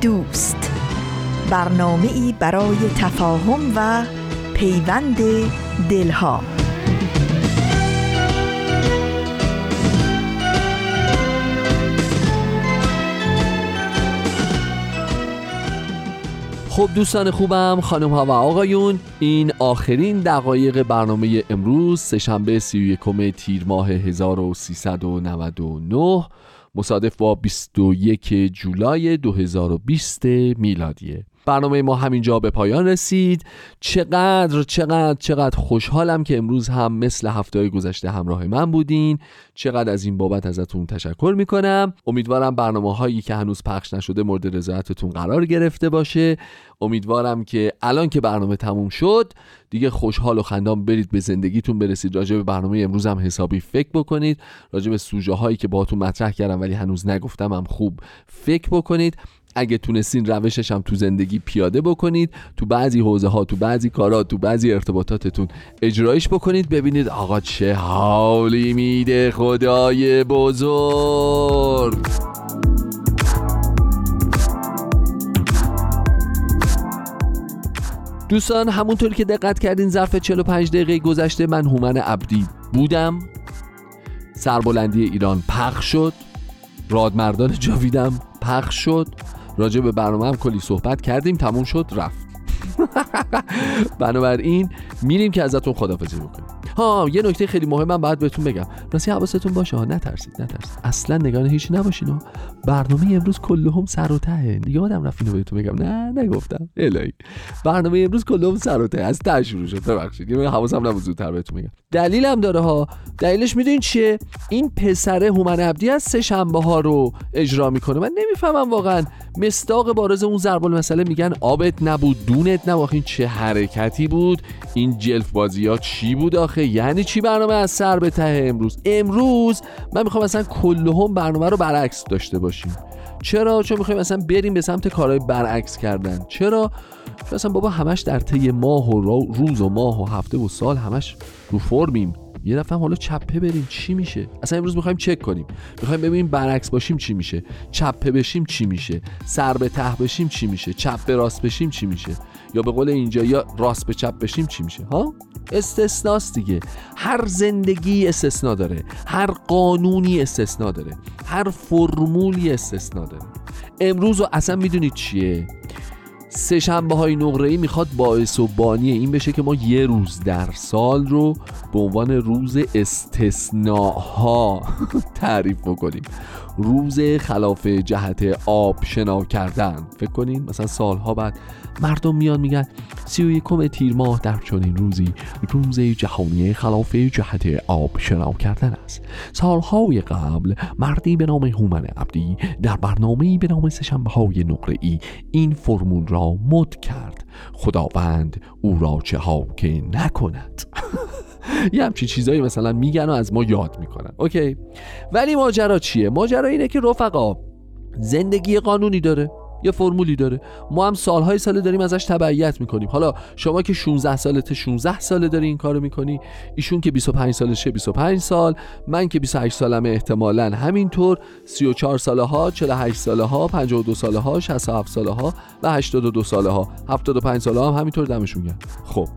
دوست. برنامه ای برای تفاهم و پیوند دلها. خب دوستان خوبم خانم ها و آقایون این آخرین دقایق برنامه امروز سهشنبه 31 تیر ماه 1399 مصادف با 21 جولای 2020 میلادیه. برنامه ما همینجا به پایان رسید. چقدر چقدر چقدر خوشحالم که امروز هم مثل هفته گذشته همراه من بودین. چقدر از این بابت ازتون تشکر می‌کنم. امیدوارم برنامه هایی که هنوز پخش نشده مورد رضایتتون قرار گرفته باشه. امیدوارم که الان که برنامه تموم شد دیگه خوشحال و خندان برید به زندگیتون برسید. راجع به برنامه امروز هم حسابی فکر بکنید. راجع به سوژه هایی که باهاتون مطرح کردم ولی هنوز نگفتم هم خوب فکر بکنید. اگه تونستین روشش هم تو زندگی پیاده بکنید تو بعضی حوزه ها تو بعضی کارات تو بعضی ارتباطاتتون اجرایش بکنید. ببینید آقا چه حالی میده خدای بزرگ. دوستان همونطور که دقت کردین ظرف 45 دقیقه گذشته من هومن عبدی بودم. سربلندی ایران پخش شد. رادمردان جاویدم پخش شد. راجع به برنامه هم کلی صحبت کردیم تموم شد رفت. بنابراین میریم که ازتون خدافزی بکنیم. ها یه نکته خیلی مهمم بعد بهتون بگم. راستی حواستون باشه ها نترسید نترسید. اصلا نگران هیچ نباشین برنامه امروز کلهم سر و ته. یادم رفت اینو بهتون بگم. نه نگفتم. الهی. برنامه امروز کلهم سر و ته. از ته شروع شد. ببخشید. یه حواسم نبود زودتر بهتون بگم. دلیلم داره ها. دلیلش می‌دونین چیه؟ این پسر هومن عبدی از سه شنبه ها رو اجرا می‌کنه. من نمی‌فهمم واقعا. مستاق بارز اون ضرب المثل میگن آبت نبود دونت نبود. چه حرکتی بود؟ این جلف بازی ها چی بود آخه؟ یعنی چی برنامه از سر به ته امروز؟ امروز من می‌خوام مثلا کلهم برنامه رو برعکس داشته باشیم. چرا؟ چون می‌خوایم مثلا بریم به سمت کارهای برعکس کردن. چرا؟ چون مثلا بابا همش در طی ماه و روز و ماه و هفته و سال همش رو فرمیم. یه دفعه حالا چپه بریم چی میشه؟ اصلا امروز می‌خوایم چک کنیم. می‌خوایم ببینیم برعکس باشیم چی میشه. چپه بشیم چی میشه. سر به ته بشیم چی میشه. چپ به راست بشیم چی میشه. یا به قول اینجا یا راست به چپ بشیم چی میشه؟ ها؟ استثناست دیگه. هر زندگی استثنا داره. هر قانونی استثنا داره. هر فرمولی استثنا داره. امروز اصلا می‌دونید چیه؟ سه شنبه های نقره ای می‌خواد باعث و بانی این بشه که ما یه روز در سال رو به عنوان روز استثناها تعریف بکنیم. روز خلاف جهت آب شنا کردن. فکر کنین مثلا سالها بعد مردم میان میگن سی و یکم تیر ماه در چنین روزی روز جهانی خلاف جهت آب شنا کردن است. سالهای قبل مردی به نام هومن عبدی در برنامه به نام سشنبه های نقره ای این فرمول را مد کرد. خداوند او را چه ها که نکند. یه همچین چیزایی مثلا میگن و از ما یاد می‌کنن. اوکی. ولی ماجرا چیه؟ ماجرا اینه که رفقا زندگی قانونی داره. یه فرمولی داره. ما هم سالهای ساله داریم ازش تبعیت می‌کنیم. حالا شما که 16 سالته 16 ساله داری این کارو می‌کنی. ایشون که 25 سالشه 25 سال. من که 28 سالمه احتمالا همینطور. 34 ساله ها 48 ساله ها 52 ساله ها 67 ساله ها و 82 ساله ها 75 ساله ها هم همینطور دمشون گرم. خب.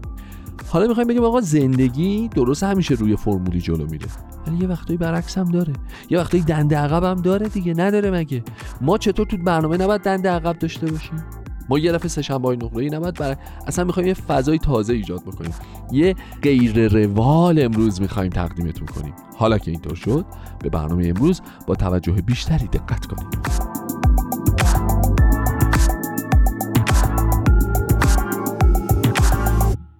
حالا می‌خوایم بگیم آقا زندگی درست همیشه روی فرمولی جلو میره. ولی یه وقتایی برعکس هم داره. یه وقتایی دنده عقب هم داره دیگه نداره مگه؟ ما چطور تو برنامه نباید دنده عقب داشته باشیم؟ ما یه دفعه سه‌شنبه های نقره ای نباید برای اصلا می‌خوایم یه فضای تازه ایجاد بکنیم. یه غیر روال امروز می‌خوایم تقدیمتون کنیم. حالا که اینطور شد به برنامه امروز با توجه بیشتری دقت کنیم.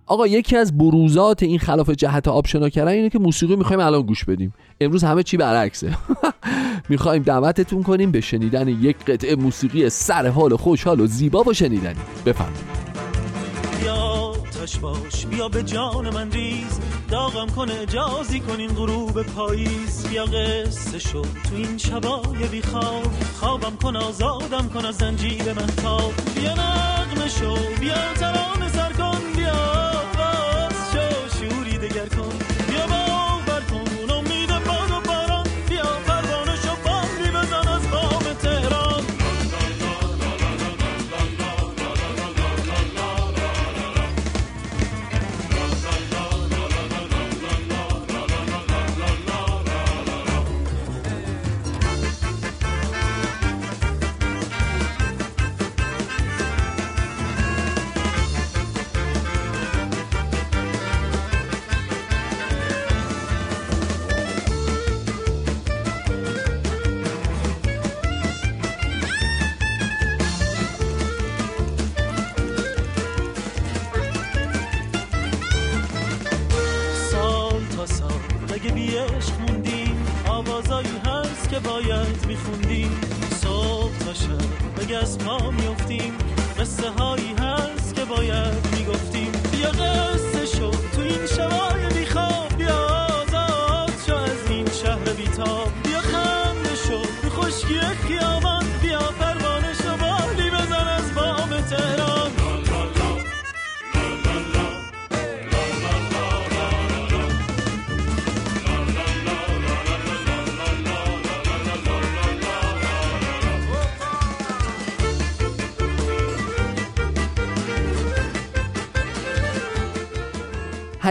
آقا یکی از بروزات این خلاف جهت آبشنا کردن اینه که موسیقی می‌خوایم الان گوش بدیم. امروز همه چی برعکسه. می‌خوایم دعوتتون کنیم به شنیدن یک قطعه موسیقی سر حال خوشحال و زیبا و شنیدنی. بفرمایید. باش بیا به جان من ریز. داغم کنه اجازی کنین غروب پاییز. بیا قصه شد تو این شبای بی خواب. خوابم کن آزادم کن از زنجیر من تاب بیا نغمه شو بیا ترانه سر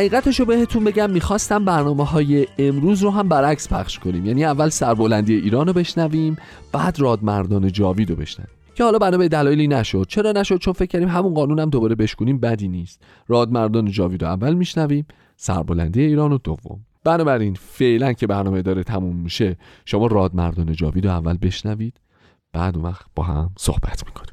حقیقتش رو بهتون بگم می‌خواستم برنامه های امروز رو هم برعکس پخش کنیم. یعنی اول سربلندی ایران رو بشنویم بعد رادمردان جاوید رو بشنویم. که حالا برنامه دلایلی نشد. چرا نشد؟ چون فکر کردیم همون قانون هم دوباره بشکنیم بدی نیست. رادمردان جاوید رو اول میشنویم سربلندی ایران رو دوم. بنابراین فعلا که برنامه داره تموم میشه شما رادمردان جاوید رو اول بشنوید بعد اون وقت با هم صحبت می‌کنیم.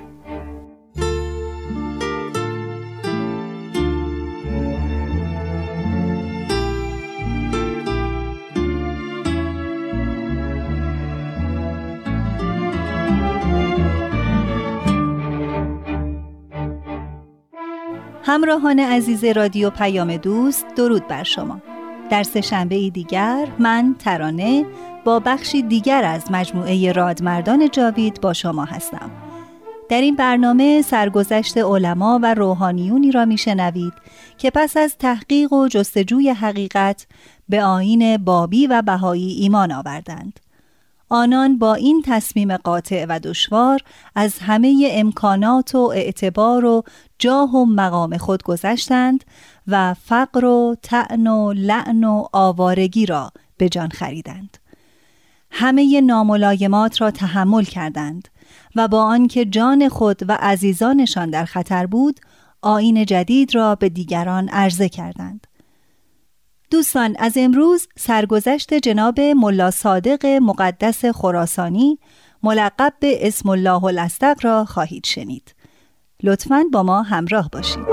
همراهان عزیز رادیو پیام دوست درود بر شما. در سه شنبه دیگر من ترانه با بخشی دیگر از مجموعه رادمردان جاوید با شما هستم. در این برنامه سرگذشت علما و روحانیونی را میشنوید که پس از تحقیق و جستجوی حقیقت به آین بابی و بهایی ایمان آوردند. آنان با این تصمیم قاطع و دشوار از همه امکانات و اعتبار و جاه و مقام خود گذشتند و فقر و تعن و لعن و آوارگی را به جان خریدند. همه ناملایمات را تحمل کردند و با آنکه جان خود و عزیزانشان در خطر بود آین جدید را به دیگران عرضه کردند. دوستان از امروز سرگذشت جناب ملا صادق مقدس خراسانی ملقب به اسم الله الاستق را خواهید شنید. لطفا با ما همراه باشید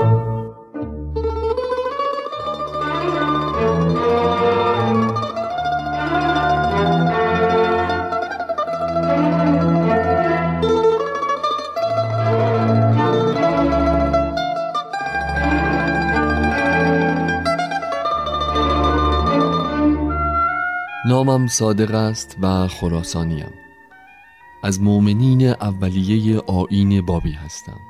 نامم صادق است و خراسانیم. از مؤمنین اولیه آین بابی هستم.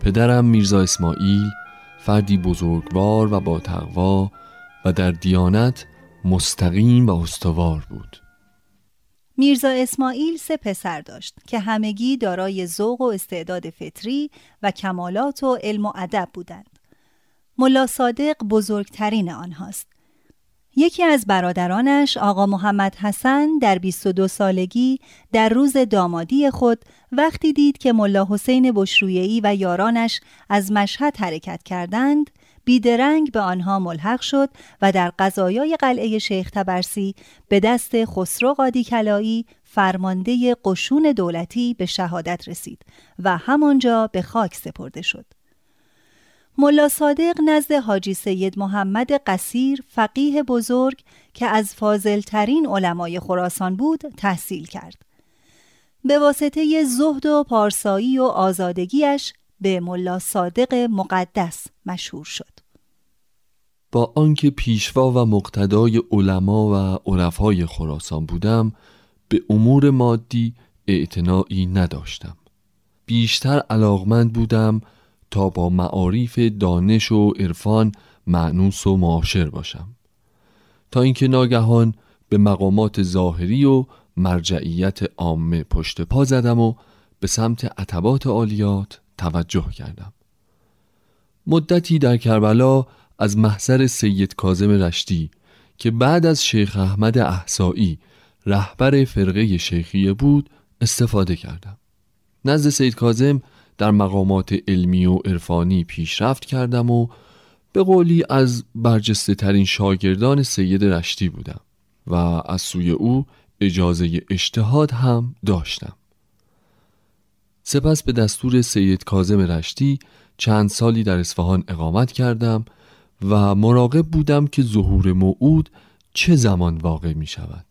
پدرم میرزا اسماعیل فردی بزرگوار و با تقوا و در دیانت مستقیم و استوار بود میرزا اسماعیل سه پسر داشت که همگی دارای ذوق و استعداد فطری و کمالات و علم و ادب بودند. ملا صادق بزرگترین آنهاست. یکی از برادرانش آقا محمد حسن در 22 سالگی در روز دامادی خود وقتی دید که ملا حسین بشرویهی و یارانش از مشهد حرکت کردند بیدرنگ به آنها ملحق شد و در قضایای قلعه شیخ تبرسی به دست خسرو قادی کلایی فرمانده قشون دولتی به شهادت رسید و همانجا به خاک سپرده شد. ملا صادق نزد حاجی سید محمد قصیر فقیه بزرگ که از فاضلترین علمای خراسان بود تحصیل کرد. به واسطه زهد و پارسایی و آزادگیش به ملا صادق مقدس مشهور شد. با آنکه پیشوا و مقتدای علما و عرفای خراسان بودم به امور مادی اعتنایی نداشتم بیشتر علاقمند بودم تا با معاریف دانش و عرفان معنوس و معاشر باشم. تا اینکه ناگهان به مقامات ظاهری و مرجعیت عامه پشت پا زدم و به سمت عتبات عالیات توجه کردم. مدتی در کربلا از محضر سید کازم رشتی که بعد از شیخ احمد احسایی رهبر فرقه شیخیه بود استفاده کردم. نزد سید کازم در مقامات علمی و عرفانی پیشرفت کردم و به قولی از برجسته ترین شاگردان سید رشتی بودم و از سوی او اجازه اجتهاد هم داشتم. سپس به دستور سید کازم رشتی چند سالی در اصفهان اقامت کردم و مراقب بودم که ظهور موعود چه زمان واقع می شود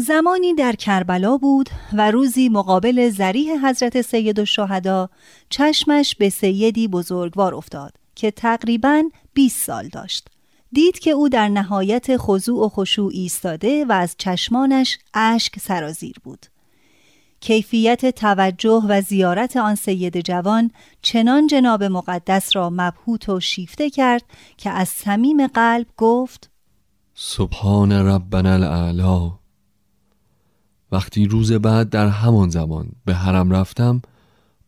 زمانی در کربلا بود و روزی مقابل زریح حضرت سید و شهدا چشمش به سیدی بزرگوار افتاد که تقریبا 20 سال داشت. دید که او در نهایت خضوع و خشوع ایستاده و از چشمانش اشک سرازیر بود. کیفیت توجه و زیارت آن سید جوان چنان جناب مقدس را مبهوت و شیفته کرد که از صمیم قلب گفت سبحان ربنا الاعلا وقتی روز بعد در همان زمان به حرم رفتم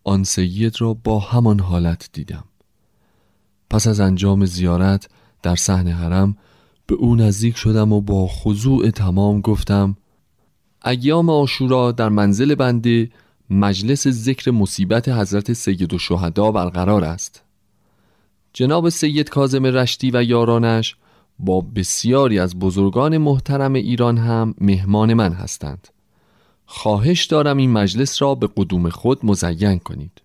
آن سید را با همان حالت دیدم. پس از انجام زیارت در صحن حرم به او نزدیک شدم و با خضوع تمام گفتم ایام آشورا در منزل بنده مجلس ذکر مصیبت حضرت سید و شهدا برقرار است. جناب سید کازم رشتی و یارانش با بسیاری از بزرگان محترم ایران هم مهمان من هستند. خواهش دارم این مجلس را به قدوم خود مزین کنید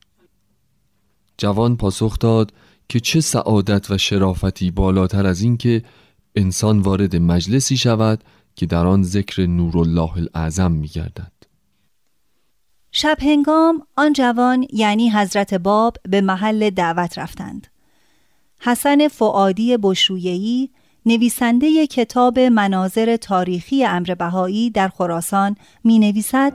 جوان پاسخ داد که چه سعادت و شرافتی بالاتر از این که انسان وارد مجلسی شود که در آن ذکر نورالله الاعظم می گردد. شب هنگام آن جوان یعنی حضرت باب به محل دعوت رفتند. حسن فعادی بشرویهی نویسنده کتاب مناظر تاریخی امر بهایی در خراسان می نویسد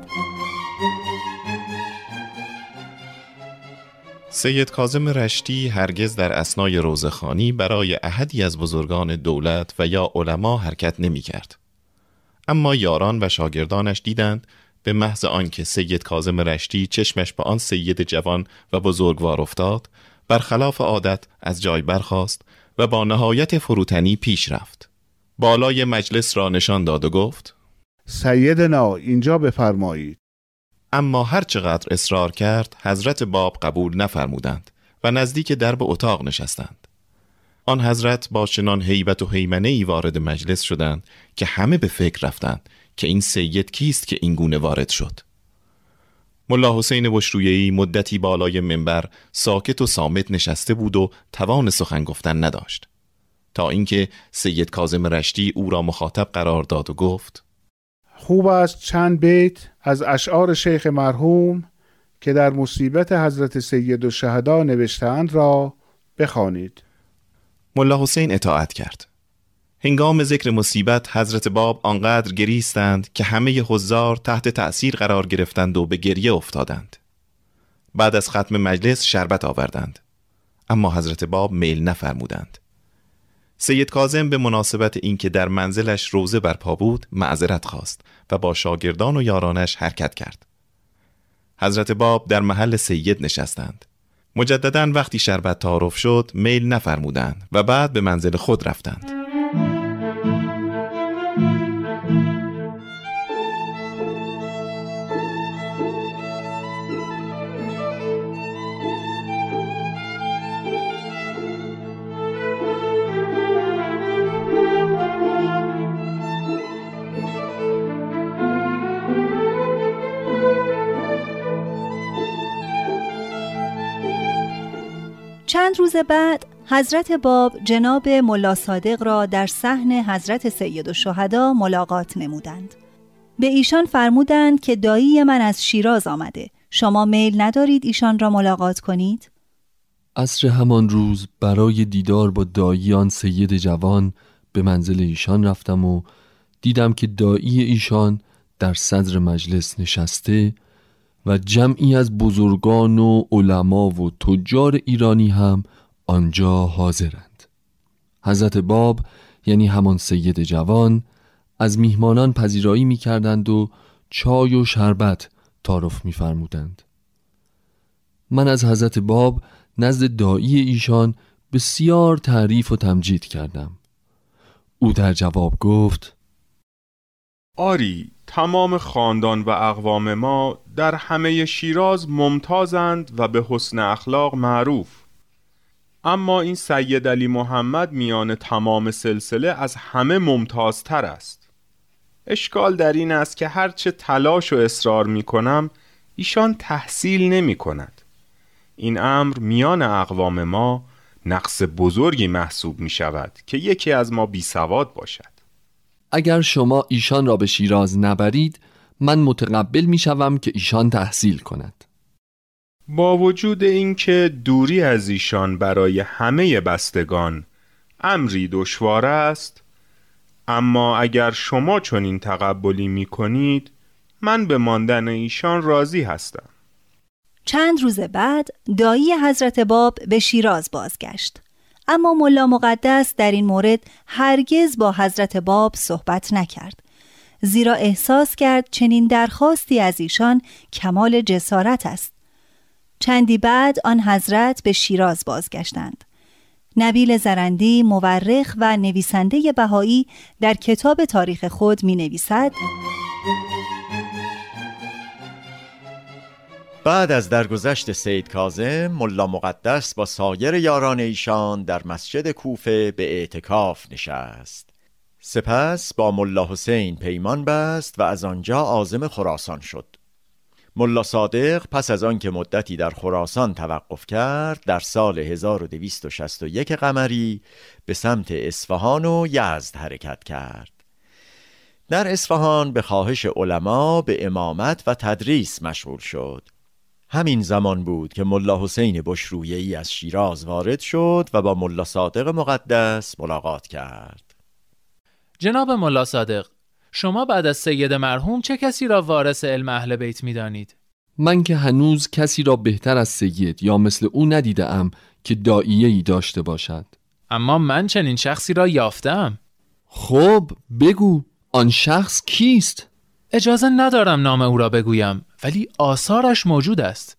سید کازم رشتی هرگز در اسنای روزخانی برای احدی از بزرگان دولت و یا علما حرکت نمی کرد. اما یاران و شاگردانش دیدند به محض آنکه سید کازم رشتی چشمش به آن سید جوان و بزرگوار افتاد برخلاف عادت از جای برخاست و با نهایت فروتنی پیش رفت. بالای مجلس را نشان داد و گفت سیدنا اینجا بفرمایید. اما هر چقدر اصرار کرد حضرت باب قبول نفرمودند و نزدیک درب اتاق نشستند. آن حضرت با چنان هیبت و حیمنه ای وارد مجلس شدند که همه به فکر رفتند که این سید کیست که این گونه وارد شد. ملا حسین بشرویهی مدتی بالای منبر ساکت و سامت نشسته بود و توان سخن گفتن نداشت تا اینکه سید کازم رشتی او را مخاطب قرار داد و گفت خوب است چند بیت از اشعار شیخ مرحوم که در مصیبت حضرت سید و شهدا نوشتند را بخوانید. ملا حسین اطاعت کرد هنگام ذکر مصیبت حضرت باب آنقدر گریستند که همه حضار تحت تأثیر قرار گرفتند و به گریه افتادند. بعد از ختم مجلس شربت آوردند. اما حضرت باب میل نفرمودند. سید کازم به مناسبت اینکه در منزلش روزه برپا بود معذرت خواست و با شاگردان و یارانش حرکت کرد. حضرت باب در محل سید نشستند. مجددا وقتی شربت تعارف شد میل نفرمودند و بعد به منزل خود رفتند. روز بعد حضرت باب جناب ملا صادق را در صحن حضرت سید و شهدا ملاقات نمودند. به ایشان فرمودند که دایی من از شیراز آمده. شما میل ندارید ایشان را ملاقات کنید؟ عصر همان روز برای دیدار با داییان سید جوان به منزل ایشان رفتم و دیدم که دایی ایشان در صدر مجلس نشسته و جمعی از بزرگان و علما و تجار ایرانی هم آنجا حاضرند. حضرت باب یعنی همان سید جوان از میهمانان پذیرایی می کردند و چای و شربت تعارف میفرمودند. من از حضرت باب نزد دایی ایشان بسیار تعریف و تمجید کردم. او در جواب گفت آری تمام خاندان و اقوام ما در همه شیراز ممتازند و به حسن اخلاق معروف. اما این سید علی محمد میان تمام سلسله از همه ممتازتر است. اشکال در این است که هرچه تلاش و اصرار می کنم ایشان تحصیل نمی کند این امر میان اقوام ما نقص بزرگی محسوب می شود که یکی از ما بی سواد باشد. اگر شما ایشان را به شیراز نبرید من متقبل می شوم که ایشان تحصیل کند. با وجود اینکه دوری از ایشان برای همه بستگان امری دشوار است اما اگر شما چنین تقبلی می کنید من به ماندن ایشان راضی هستم. چند روز بعد دایی حضرت باب به شیراز بازگشت. اما ملا مقدس در این مورد هرگز با حضرت باب صحبت نکرد. زیرا احساس کرد چنین درخواستی از ایشان کمال جسارت است. چندی بعد آن حضرت به شیراز بازگشتند. نبیل زرندی مورخ و نویسنده بهایی در کتاب تاریخ خود می نویسد بعد از درگذشت سید کازم ملا مقدس با سایر یاران ایشان در مسجد کوفه به اعتکاف نشست. سپس با ملا حسین پیمان بست و از آنجا عازم خراسان شد. ملا صادق پس از آنکه مدتی در خراسان توقف کرد در سال 1261 قمری به سمت اصفهان و یزد حرکت کرد. در اصفهان به خواهش علما به امامت و تدریس مشغول شد. همین زمان بود که ملا حسین بشرویه ای از شیراز وارد شد و با ملا صادق مقدس ملاقات کرد. جناب ملا صادق شما بعد از سید مرحوم چه کسی را وارث علم اهل بیت می دانید؟ من که هنوز کسی را بهتر از سید یا مثل او ندیده ام که داییه ای داشته باشد. اما من چنین شخصی را یافتم. خب بگو آن شخص کیست؟ اجازه ندارم نام او را بگویم ولی آثارش موجود است.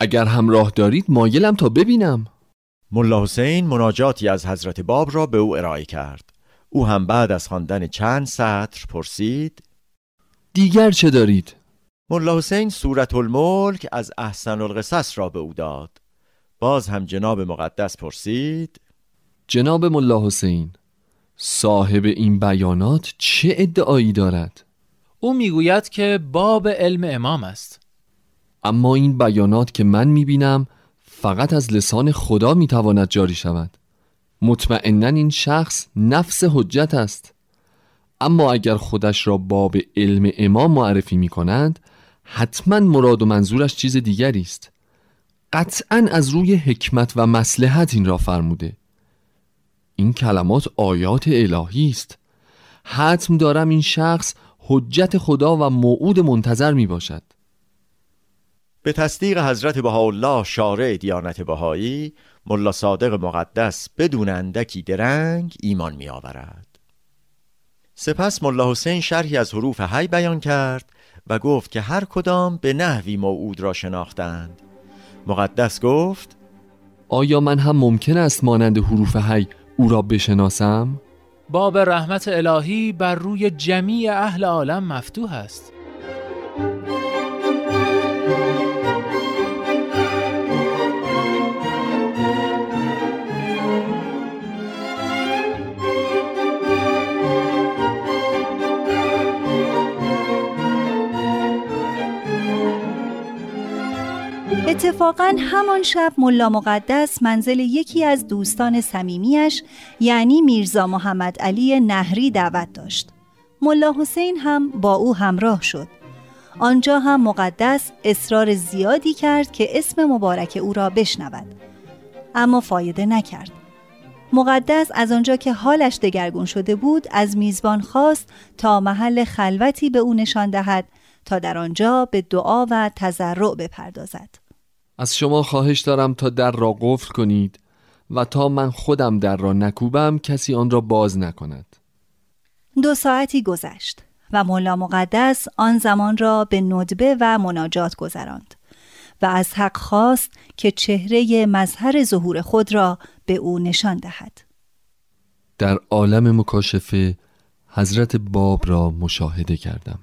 اگر همراه دارید مایلم تا ببینم. ملا حسین مناجاتی از حضرت باب را به او ارائه کرد. او هم بعد از خواندن چند سطر پرسید دیگر چه دارید؟ ملا حسین سورت الملک از احسن القصص را به او داد باز هم جناب مقدس پرسید جناب ملا حسین صاحب این بیانات چه ادعایی دارد؟ او می‌گوید که باب علم امام است اما این بیانات که من می‌بینم فقط از لسان خدا می‌تواند جاری شود مطمئنا این شخص نفس حجت است. اما اگر خودش را باب علم امام معرفی می کنند حتما مراد و منظورش چیز دیگری است. قطعا از روی حکمت و مسلحت این را فرموده. این کلمات آیات الهی است. حتم دارم این شخص حجت خدا و موعود منتظر می باشد به تصدیق حضرت بهاءالله شارع دیانت بهایی ملا صادق مقدس بدون اندکی درنگ ایمان می آورد سپس ملا حسین شرحی از حروف حی بیان کرد و گفت که هر کدام به نحوی موعود را شناختند. مقدس گفت آیا من هم ممکن است مانند حروف حی او را بشناسم؟ باب رحمت الهی بر روی جمیع اهل عالم مفتوح است. اتفاقا همان شب ملا مقدس منزل یکی از دوستان صمیمیش یعنی میرزا محمد علی نهری دعوت داشت. ملا حسین هم با او همراه شد. آنجا هم مقدس اصرار زیادی کرد که اسم مبارک او را بشنود. اما فایده نکرد. مقدس از آنجا که حالش دگرگون شده بود از میزبان خواست تا محل خلوتی به او نشان دهد تا در آنجا به دعا و تضرع بپردازد. از شما خواهش دارم تا در را قفل کنید و تا من خودم در را نکوبم کسی آن را باز نکند. دو ساعتی گذشت و مولا مقدس آن زمان را به ندبه و مناجات گذراند و از حق خواست که چهره مظهر ظهور خود را به او نشان دهد. در عالم مکاشفه حضرت باب را مشاهده کردم.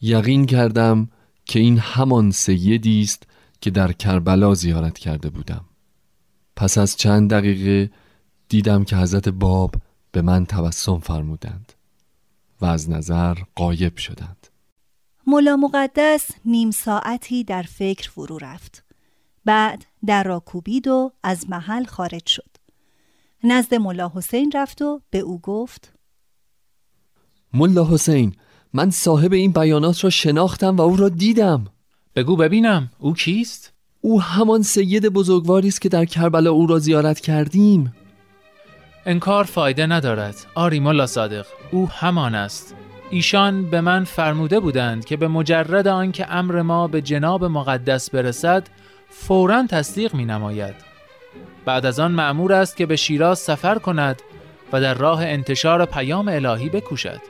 یقین کردم که این همان سیدی است که در کربلا زیارت کرده بودم. پس از چند دقیقه دیدم که حضرت باب به من تبسم فرمودند و از نظر قایب شدند. ملا مقدس نیم ساعتی در فکر فرو رفت. بعد در را کوبید و از محل خارج شد. نزد ملا حسین رفت و به او گفت ملا حسین من صاحب این بیانات را شناختم و او را دیدم. بگو ببینم او کیست؟ او همان سید بزرگواری است که در کربلا او را زیارت کردیم. انکار فایده ندارد آری ملا صادق او همان است. ایشان به من فرموده بودند که به مجرد آنکه امر ما به جناب مقدس برسد فورا تصدیق می نماید بعد از آن معمور است که به شیراز سفر کند و در راه انتشار پیام الهی بکوشد.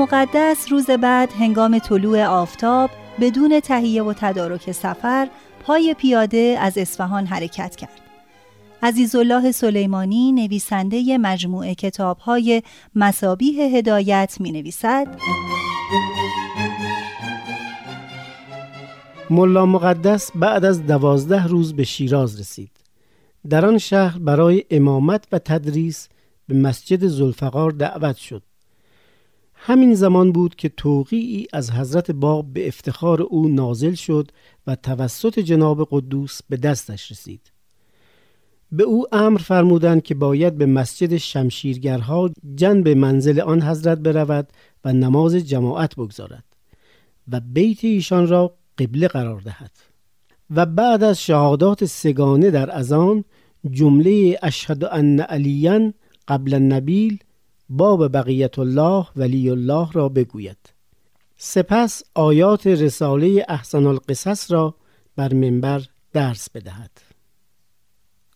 مقدس روز بعد هنگام طلوع آفتاب بدون تهیه و تدارک سفر پای پیاده از اصفهان حرکت کرد. عزیزالله سلیمانی نویسنده مجموعه کتابهای مسابیه هدایت می نویسد ملا مقدس بعد از دوازده روز به شیراز رسید. در آن شهر برای امامت و تدریس به مسجد زلفقار دعوت شد. همین زمان بود که توقیعی از حضرت باب به افتخار او نازل شد و توسط جناب قدوس به دستش رسید. به او امر فرمودند که باید به مسجد شمشیرگرها جنب منزل آن حضرت برود و نماز جماعت بگذارد و بیت ایشان را قبله قرار دهد و بعد از شهادات سگانه در ازان جمله اشهد ان علیان قبل النبیل باب بقیت الله ولی الله را بگوید. سپس آیات رساله احسن القصص را بر منبر درس بدهد.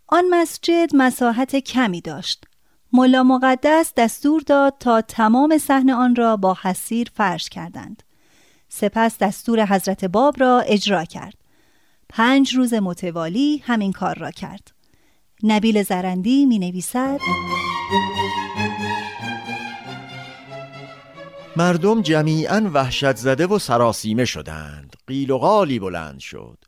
آن مسجد مساحت کمی داشت. ملا مقدس دستور داد تا تمام صحن آن را با حسیر فرش کردند. سپس دستور حضرت باب را اجرا کرد. پنج روز متوالی همین کار را کرد. نبیل زرندی می نویسد مردم جمیعا وحشت زده و سراسیمه شدند. قیل و قالی بلند شد.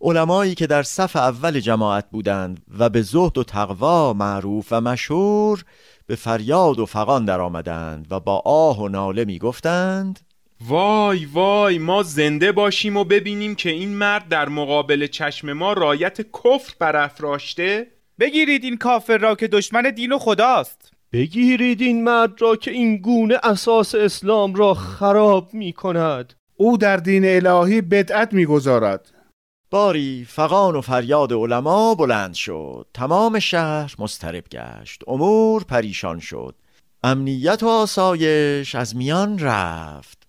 علمایی که در صف اول جماعت بودند و به زهد و تقوا معروف و مشهور به فریاد و فقان در آمدند و با آه و ناله می گفتند وای وای ما زنده باشیم و ببینیم که این مرد در مقابل چشم ما رایت کفر برافراشته. بگیرید این کافر را که دشمن دین و خداست. بگیرید این مرد را که این گونه اساس اسلام را خراب می کند او در دین الهی بدعت می‌گذارد. باری فقان و فریاد علما بلند شد. تمام شهر مسترب گشت. امور پریشان شد. امنیت و آسایش از میان رفت.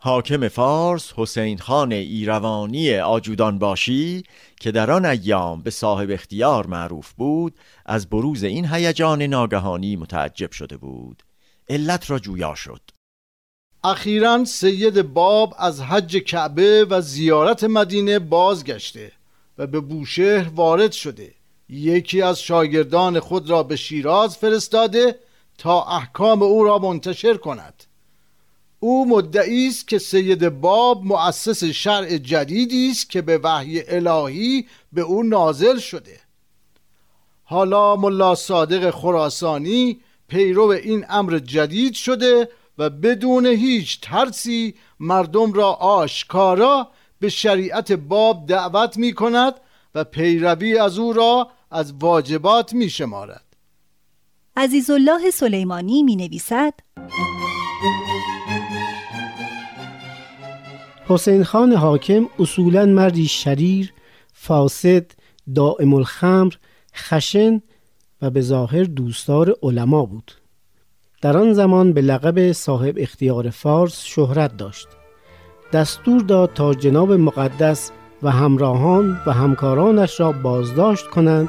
حاکم فارس حسین خان ایروانی آجودان باشی که در آن ایام به صاحب اختیار معروف بود از بروز این هیجان ناگهانی متعجب شده بود. علت را جویا شد. اخیرا سید باب از حج کعبه و زیارت مدینه بازگشته و به بوشهر وارد شده. یکی از شاگردان خود را به شیراز فرستاده تا احکام او را منتشر کند. او مدعی است که سید باب مؤسس شرع جدیدی است که به وحی الهی به او نازل شده. حالا ملا صادق خراسانی پیرو این امر جدید شده و بدون هیچ ترسی مردم را آشکارا به شریعت باب دعوت می کند و پیروی از او را از واجبات می شمارد. عزیزالله سلیمانی می نویسد حسین خان حاکم اصولا مردی شریر، فاسد، دائم الخمر، خشن و به ظاهر دوستدار علما بود. در آن زمان به لقب صاحب اختیار فارس شهرت داشت. دستور داد تا جناب مقدس و همراهان و همکارانش را بازداشت کنند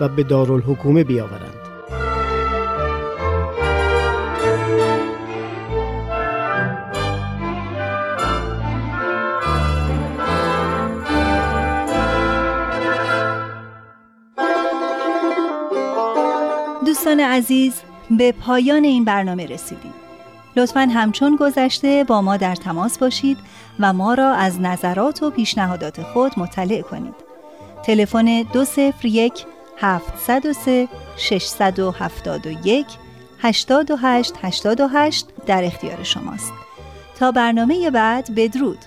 و به دارالحکومه بیاورند. دوستان عزیز به پایان این برنامه رسیدیم. لطفا همچون گذشته با ما در تماس باشید و ما را از نظرات و پیشنهادات خود مطلع کنید. تلفن 201 703 671 828 828 در اختیار شماست. تا برنامه بعد بدرود.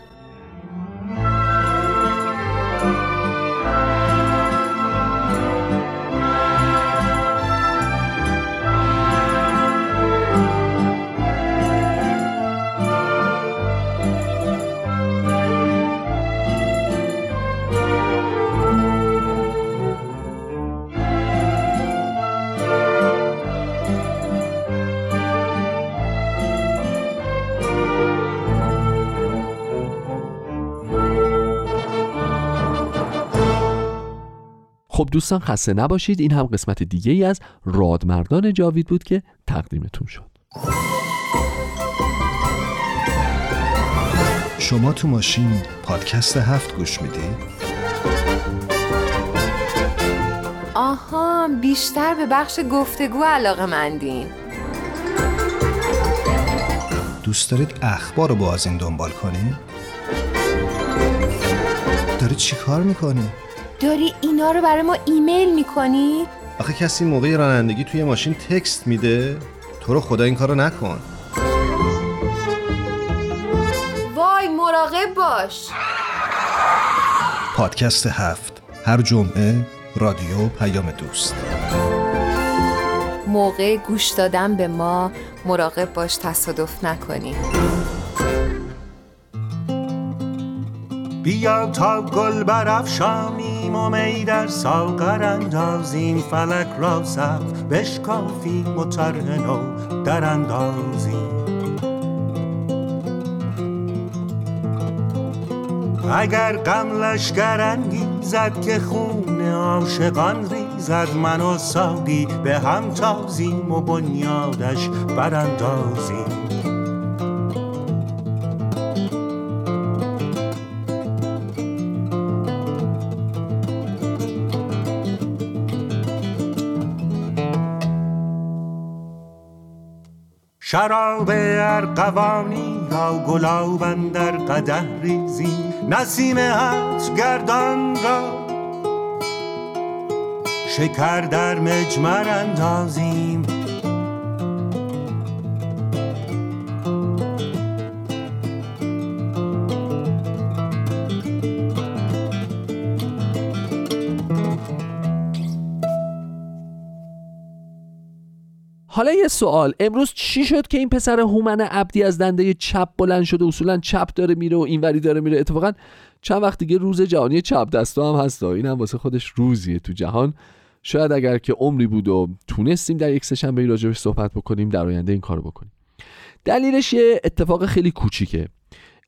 خب دوستان خسته نباشید این هم قسمت دیگه ای از رادمردان جاوید بود که تقدیمتون شد شما تو ماشین پادکست هفت گوش می‌دید؟ آها بیشتر به بخش گفتگو علاقه مندین دوست دارید اخبار رو با از این دنبال کنی؟ داری چی کار می‌کنی؟ داری اینا رو برای ما ایمیل می‌کنی؟ آخه کسی موقع رانندگی توی ماشین تکست میده؟ تو رو خدا این کارو نکن. وای مراقب باش. پادکست هفت. هر جمعه رادیو پیام دوست. موقع گوش دادن به ما مراقب باش تصادف نکنی. بیا تا گل برافشانیم و می در ساغر اندازیم. فلک را سقف بشکافیم و طرح نو در اندازیم. اگر غم لشگر انگیزد که خون عاشقان ریزد من و ساقی به هم تازیم و بنیادش براندازیم. شراب ارقوانی را گلاب در قده ریزیم نسیم هج گردان را. شکر در مجمر اندازیم. حالا یه سوال. امروز چی شد که این پسر هومن عبدی از دنده چپ بلند شده؟ اصولا چپ داره میره و اینوری داره میره. اتفاقا چند وقت دیگه روز جهانی چپ دستا هم هست این هم واسه خودش روزیه تو جهان. شاید اگر که عمری بود و تونستیم در یک سشنبه راجبش صحبت بکنیم در آینده این کارو بکنیم. دلیلش یه اتفاق خیلی کوچیکه.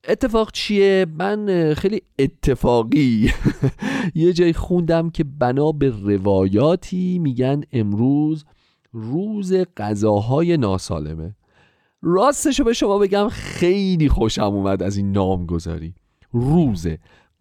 اتفاق چیه؟ من خیلی اتفاقی یه جای خوندم که بنا به روایاتی میگن امروز روز غذاهای ناسالمه. راستشو به شما بگم خیلی خوشم اومد از این نامگذاری. روز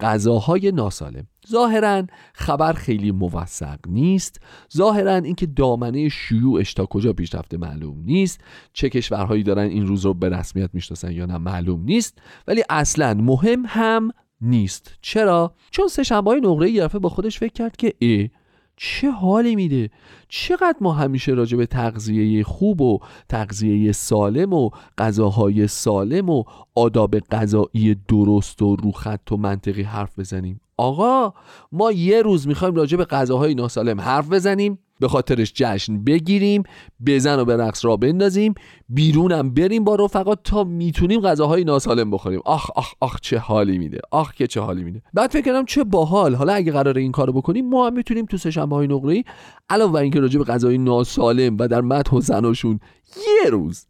غذاهای ناسالم. ظاهرا خبر خیلی موثق نیست. ظاهرا اینکه دامنه شیوعش تا کجا پیش رفته معلوم نیست. چه کشورهایی دارن این روز رو به رسمیت می‌شناسن یا نه معلوم نیست. ولی اصلا مهم هم نیست. چرا؟ چون سه شنبه های نقره یه با خودش فکر کرد که ای چه حالی میده؟ چقدر ما همیشه راجع به تغذیه خوب و تغذیه سالم و غذاهای سالم و آداب غذایی درست و روخط و منطقی حرف بزنیم؟ آقا ما یه روز می‌خوایم راجع به غذاهای ناسالم حرف بزنیم. به خاطرش جشن بگیریم بزن و به رقص را بندازیم بیرونم بریم با رفقا تا می‌تونیم غذاهای ناسالم بخوریم. آخ آخ آخ چه حالی میده. آخ که چه حالی میده. بعد فکر کردم چه باحال. حالا اگه قرار این کارو بکنیم ما هم می‌تونیم تو سه‌شنبه های نقره علاوه بر اینکه راجع به غذای ناسالم و در مدح و زناشون یه روز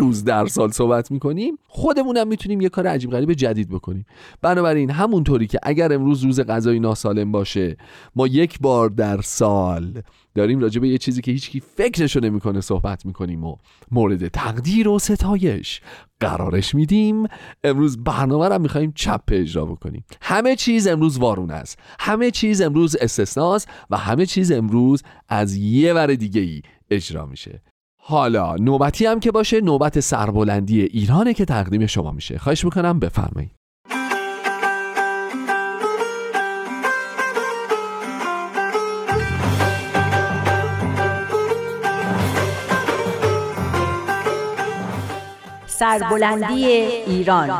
روز در سال صحبت می‌کنیم خودمونم می‌تونیم یه کار عجیب غریب جدید بکنیم. بنابراین همونطوری که اگر امروز روز غذای ناسالم باشه ما یک بار در سال داریم راجع به یه چیزی که هیچکی فکرشو نمی‌کنه صحبت می‌کنیم و مورد تقدیر و ستایش قرارش میدیم. امروز برنامه رو می‌خوایم چپ اجرا بکنیم. همه چیز امروز وارون است. همه چیز امروز استثناست و همه چیز امروز از یه ور دیگه ای اجرا میشه. حالا نوبتی هم که باشه نوبت سربلندی ایرانه که تقدیم شما میشه. خواهش می‌کنم بفرمایید. سربلندی ایران.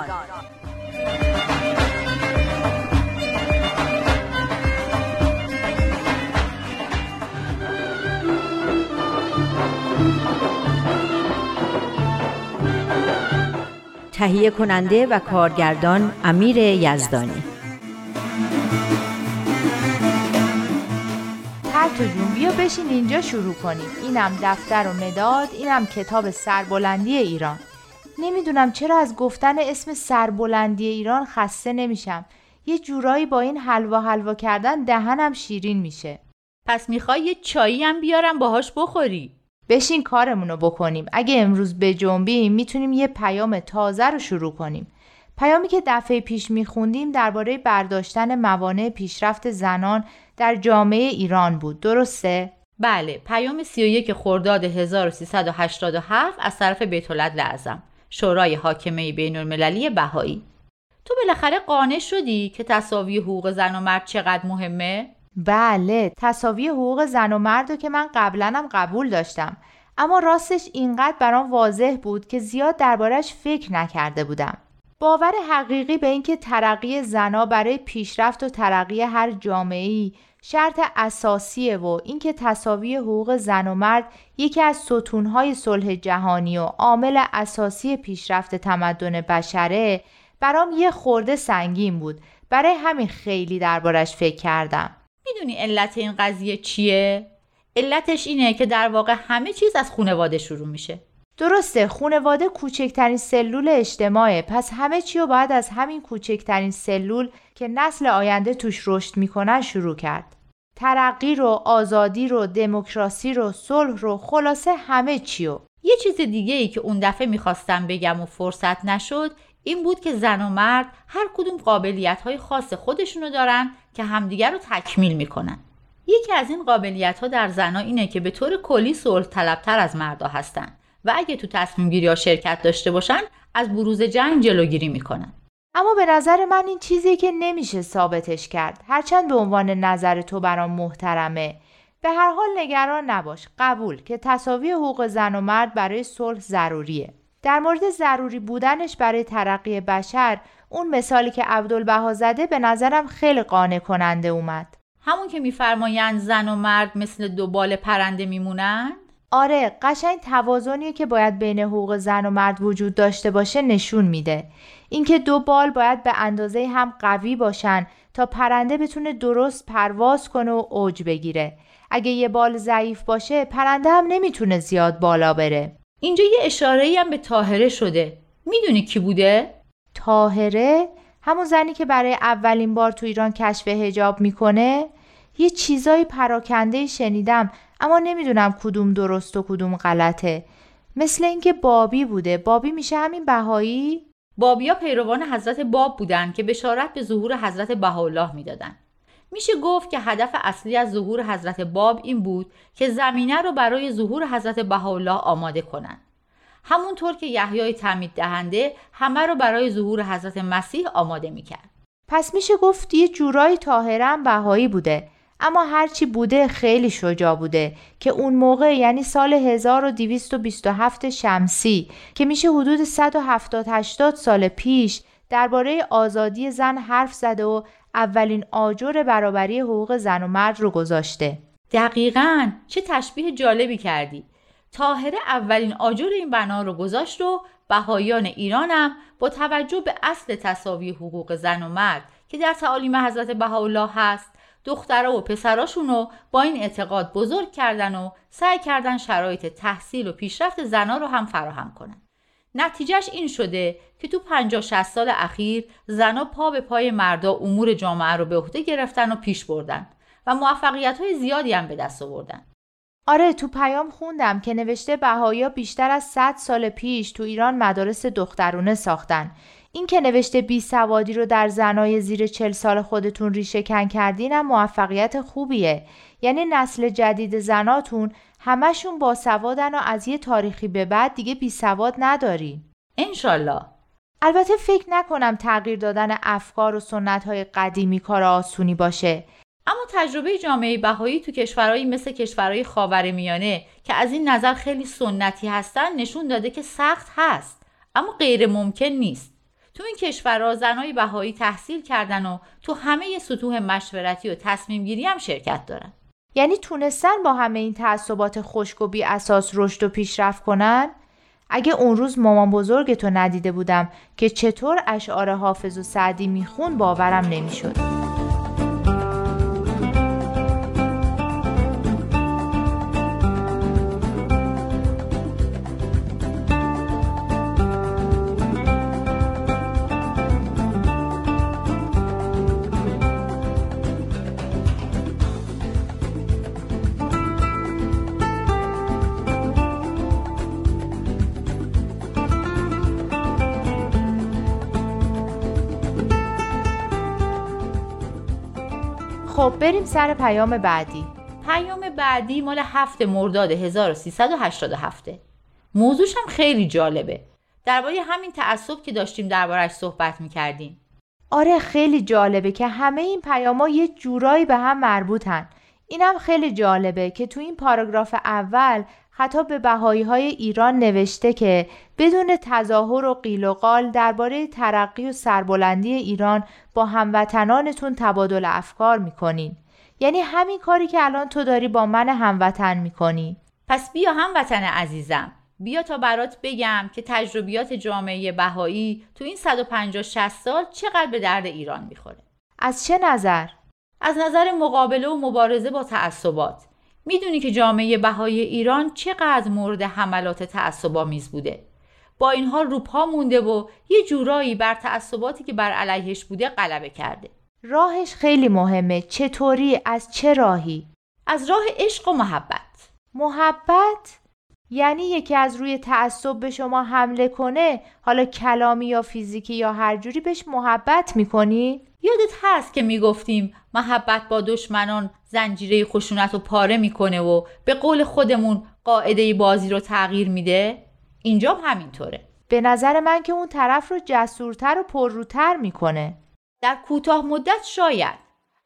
تهیه کننده و کارگردان امیر یزدانی. ترتو جون بیا بشین اینجا شروع کنیم. اینم دفتر و مداد اینم کتاب سربلندی ایران. نمی‌دونم چرا از گفتن اسم سربلندی ایران خسته نمیشم. یه جورایی با این حلوا حلوا کردن دهنم شیرین میشه. پس می‌خوای یه چایی هم بیارم باهاش بخوری؟ بشین کارمونو بکنیم اگه امروز بجنبیم می‌تونیم یه پیام تازه رو شروع کنیم پیامی که دفعه پیش میخوندیم درباره برداشتن موانع پیشرفت زنان در جامعه ایران بود درسته؟ بله پیام 31 خرداد 1387 از طرف بیت اعظم شورای حاکمه بین المللی بهایی تو بالاخره قانع شدی که تصاوی حقوق زن و مرد چقدر مهمه؟ بله تصاوی حقوق زن و مرد رو که من قبلا قبول داشتم. اما راستش اینقدر برام واضح بود که زیاد دربارش فکر نکرده بودم. باور حقیقی به اینکه ترقی زنا برای پیشرفت و ترقی هر جامعه‌ای شرط اساسیه و اینکه تصاوی حقوق زن و مرد یکی از ستونهای صلح جهانی و عامل اساسی پیشرفت تمدن بشره برام یه خورده سنگین بود. برای همین خیلی دربارش فکر کردم. می‌دونی علت این قضیه چیه؟ علتش اینه که در واقع همه چیز از خونواده شروع میشه. درسته خونواده کوچکترین سلول اجتماعه. پس همه چی رو باید از همین کوچکترین سلول که نسل آینده توش رشد می‌کنن شروع کرد. ترقی رو آزادی رو دموکراسی رو صلح رو خلاصه همه چی رو. یه چیز دیگه ای که اون دفعه می‌خواستم بگم و فرصت نشد این بود که زن و مرد هر کدوم قابلیت های خاص خودشونو دارن که همدیگر رو تکمیل می‌کنن. یکی از این قابلیت ها در زنا اینه که به طور کلی صلح طلبتر از مردا هستن و اگه تو تصمیم گیری ها شرکت داشته باشن از بروز جنگ جلوگیری می‌کنن. اما به نظر من این چیزی که نمیشه ثابتش کرد. هرچند به عنوان نظر تو برام محترمه. به هر حال نگران نباش. قبول که تصاوی حقوق زن و مرد برای صلح ضروریه. در مورد ضروری بودنش برای ترقی بشر اون مثالی که عبدالبها زده به نظرم خیلی قانع کننده اومد. همون که میفرمایند زن و مرد مثل دو بال پرنده میمونن؟ آره قشنگ توازنی که باید بین حقوق زن و مرد وجود داشته باشه نشون میده. اینکه دو بال باید به اندازه هم قوی باشن تا پرنده بتونه درست پرواز کنه و اوج بگیره. اگه یه بال ضعیف باشه پرنده هم نمی‌تونه زیاد بالا بره. اینجا یه اشاره هم به تاهره شده. می‌دونی کی بوده؟ تاهره همون زنی که برای اولین بار تو ایران کشف هجاب می‌کنه یه چیزای پراکنده شنیدم اما نمی‌دونم کدوم درست و کدوم غلطه. مثل اینکه بابی بوده. بابی میشه همین بهایی؟ بابیا پیروان حضرت باب بودند که بشارت به ظهور حضرت بهاءالله می‌دادند میشه گفت که هدف اصلی از ظهور حضرت باب این بود که زمینه رو برای ظهور حضرت بهاءالله آماده کنند همونطور که یحیای تعمید دهنده همه رو برای ظهور حضرت مسیح آماده می‌کرد. پس میشه گفت یه جورایی طاهره هم بهایی بوده اما هرچی بوده خیلی شجاع بوده که اون موقع یعنی سال 1227 شمسی که میشه حدود 170 سال پیش درباره آزادی زن حرف زده و اولین آجر برابری حقوق زن و مرد رو گذاشته. دقیقا چه تشبیه جالبی کردی. تاهره اولین آجر این بنا رو گذاشت و بهایان ایرانم با توجه به اصل تصاوی حقوق زن و مرد که در تعالیم حضرت بهاءالله هست دخترها و پسراشون رو با این اعتقاد بزرگ کردن و سعی کردن شرایط تحصیل و پیشرفت زنها رو هم فراهم کنن. نتیجهش این شده که تو 50 60 سال اخیر زنها پا به پای مردا امور جامعه رو به عهده گرفتن و پیش بردن و موفقیت های زیادی هم به دست آوردن. آره تو پیام خوندم که نوشته بهایا بیشتر از 100 سال پیش تو ایران مدارس دخترونه ساختن. این که نوشته بی سوادی رو در زنای زیر چل سال خودتون ریشه کن کردین هم موفقیت خوبیه. یعنی نسل جدید زناتون همشون با سوادن و از یه تاریخی به بعد دیگه بی سواد ندارین انشالله. البته فکر نکنم تغییر دادن افکار و سنت های قدیمی کار آسونی باشه. اما تجربه جامعه بهایی تو کشورهایی مثل کشورهای خاورمیانه که از این نظر خیلی سنتی هستن نشون داده که سخت هست اما غیر ممکن نیست. تو این کشورها زنای بهایی تحصیل کردن و تو همه سطوح مشورتی و تصمیم گیری هم شرکت دارن. یعنی تونستن با همه این تعصبات خشک و بی اساس رشد و پیشرفت کنن؟ اگه اون روز مامان بزرگ تو ندیده بودم که چطور اشعار حافظ و سعدی میخون باورم نمی‌شد. بریم سر پیام بعدی. پیام بعدی مال هفت مرداد 1387 موضوعش هم خیلی جالبه. درباره همین تعصب که داشتیم دربارهش صحبت می‌کردیم. آره خیلی جالبه که همه این پیاما یه جورایی به هم مربوطن. اینم خیلی جالبه که تو این پاراگراف اول خطاب به بهایی های ایران نوشته که بدون تظاهر و قیل و قال درباره ترقی و سربلندی ایران با هموطنانتون تبادل افکار می‌کنین. یعنی همین کاری که الان تو داری با من هموطن می‌کنی. پس بیا هموطن عزیزم. بیا تا برات بگم که تجربیات جامعه بهایی تو این 150 60 سال چقدر به درد ایران می‌خوره. از چه نظر؟ از نظر مقابله و مبارزه با تعصبات. می‌دونی که جامعه بهای ایران چقدر مورد حملات تعصب‌آمیز بوده. با این حال روپا مونده و یه جورایی بر تعصباتی که بر علیهش بوده غلبه کرده. راهش خیلی مهمه. چطوری؟ از چه راهی؟ از راه عشق و محبت. محبت یعنی یکی از روی تعصب به شما حمله کنه حالا کلامی یا فیزیکی یا هر جوری بهش محبت می‌کنی؟ یادت هست که می‌گفتیم محبت با دشمنان زنجیره خشونت رو پاره می‌کنه و به قول خودمون قاعده بازی رو تغییر میده؟ اینجا همینطوره. به نظر من که اون طرف رو جسورتر و پرروتر می‌کنه. در کوتاه مدت شاید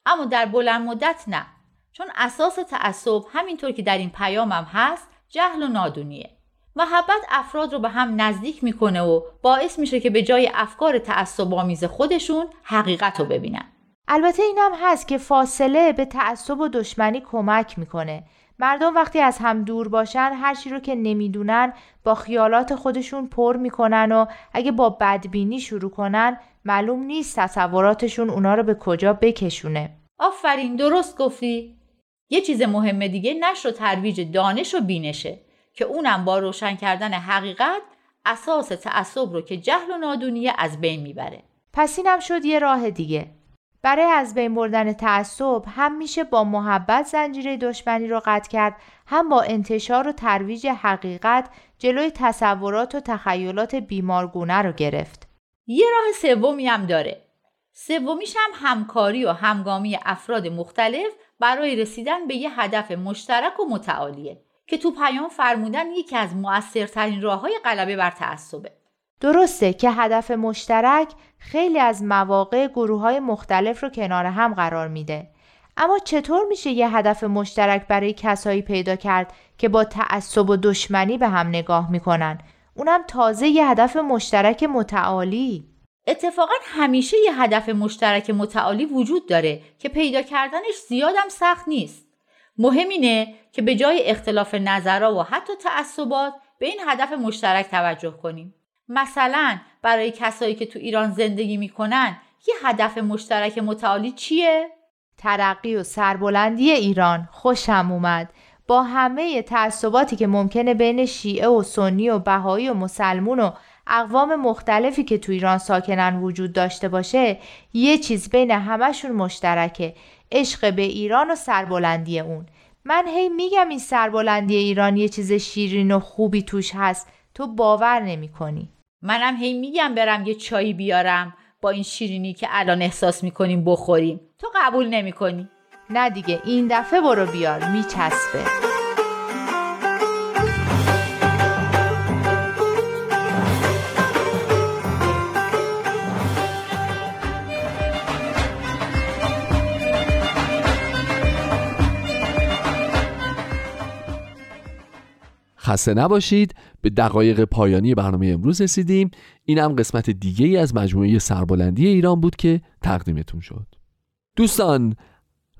اما در بلند مدت نه. چون اساس تعصب همینطور که در این پیامم هست جهل و نادونیه. محبت افراد رو به هم نزدیک می‌کنه و باعث میشه که به جای افکار تعصب آمیز خودشون حقیقت رو ببینن. البته اینم هست که فاصله به تعصب و دشمنی کمک می‌کنه. مردم وقتی از هم دور باشن هر چی رو که نمی‌دونن با خیالات خودشون پر می‌کنن و اگه با بدبینی شروع کنن معلوم نیست تصوراتشون اونا رو به کجا بکشونه. آفرین درست گفتی. یه چیز مهم دیگه نشر و ترویج دانش و بینشه که اونم با روشن کردن حقیقت اساس تعصب رو که جهل و نادونیه از بین می‌بره. پس اینم شد یه راه دیگه. برای از بین بردن تعصب هم میشه با محبت زنجیره دشمنی رو قطع کرد هم با انتشار و ترویج حقیقت جلوی تصورات و تخیلات بیمارگونه رو گرفت. یه راه سومی هم داره. سومیش هم همکاری و همگامی افراد مختلف برای رسیدن به یه هدف مشترک و متعالیه که تو پیام فرمودن یکی از مؤثرترین راه های غلبه بر تعصبه. درسته که هدف مشترک خیلی از مواقع گروه های مختلف رو کنار هم قرار میده. اما چطور میشه یه هدف مشترک برای کسایی پیدا کرد که با تعصب و دشمنی به هم نگاه می‌کنن؟ اونم تازه یه هدف مشترک متعالی. اتفاقا همیشه یه هدف مشترک متعالی وجود داره که پیدا کردنش زیادم سخت نیست. مهم اینه که به جای اختلاف نظرها و حتی تعصبات به این هدف مشترک توجه کنیم. مثلا برای کسایی که تو ایران زندگی می‌کنن یه هدف مشترک متعالی چیه؟ ترقی و سربلندی ایران خوشم اومد. با همه تعصباتی که ممکنه بین شیعه و سنی و بهایی و مسلمون و اقوام مختلفی که تو ایران ساکنن وجود داشته باشه یه چیز بین همشون مشترکه. عشق به ایران و سربلندی اون. من هی میگم این سربلندی ایران یه چیز شیرین و خوبی توش هست. تو باور نمی کنی. منم هی میگم برم یه چایی بیارم با این شیرینی که الان احساس می‌کنیم بخوریم. تو قبول نمی کنی. نه دیگه این دفعه برو بیار میچسبه. خسته نباشید. به دقایق پایانی برنامه امروز رسیدیم. این هم قسمت دیگه ای از مجموعه سربلندی ایران بود که تقدیمتون شد. دوستان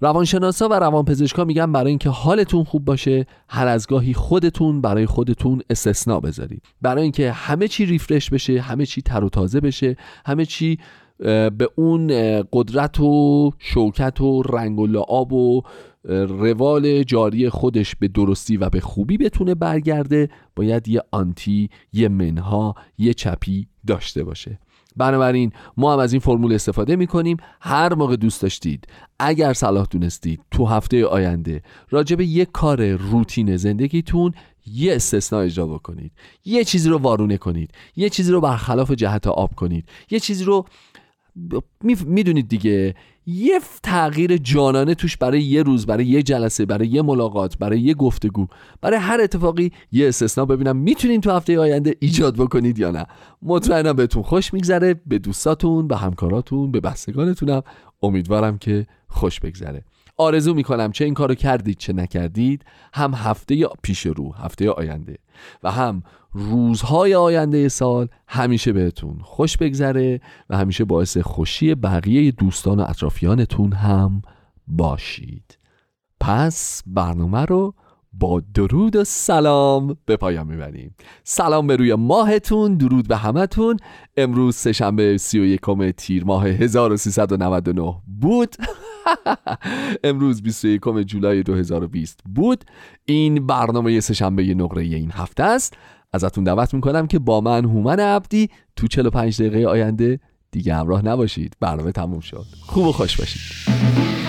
روانشناسا و روانپزشکا میگن برای اینکه حالتون خوب باشه هر از گاهی خودتون برای خودتون استثنا بذارید. برای اینکه همه چی ریفرش بشه همه چی تر و تازه بشه همه چی به اون قدرت و شوکت و رنگ و لعاب و روال جاری خودش به درستی و به خوبی بتونه برگرده باید یه آنتی یه منها یه چپی داشته باشه. بنابراین ما هم از این فرمول استفاده می کنیم هر موقع دوست داشتید اگر صلاح دونستید تو هفته آینده راجع به یک کار روتین زندگیتون یه استثناء اجرا بکنید. یه چیزی رو وارونه کنید. یه چیزی رو برخلاف جهت آب کنید. یه چیزی رو می‌دونید دیگه. یه تغییر جانانه توش برای یه روز برای یه جلسه برای یه ملاقات برای یه گفتگو برای هر اتفاقی یه استثنا ببینم. می‌تونین تو هفته آینده ایجاد بکنید یا نه؟ مطمئنم بهتون خوش میگذره. به دوستاتون به همکاراتون به بستگانتونم. امیدوارم که خوش بگذره. آرزو می‌کنم چه این کارو کردید چه نکردید هم هفته پیش رو هفته آینده و هم روزهای آینده سال همیشه بهتون خوش بگذره و همیشه باعث خوشی بقیه دوستان و اطرافیانتون هم باشید. پس برنامه رو با درود و سلام به پایان می‌بریم. سلام به روی ماهتون درود به همتون امروز سهشنبه 31 تیر ماه 1399 بود. امروز 21 جولای 2020 بود. این برنامه سهشنبه نقره این هفته است. ازتون دعوت می‌کنم که با من هومن عبدی تو 45 دقیقه آینده دیگه همراه نباشید. برنامه تموم شد. خوب و خوش باشید.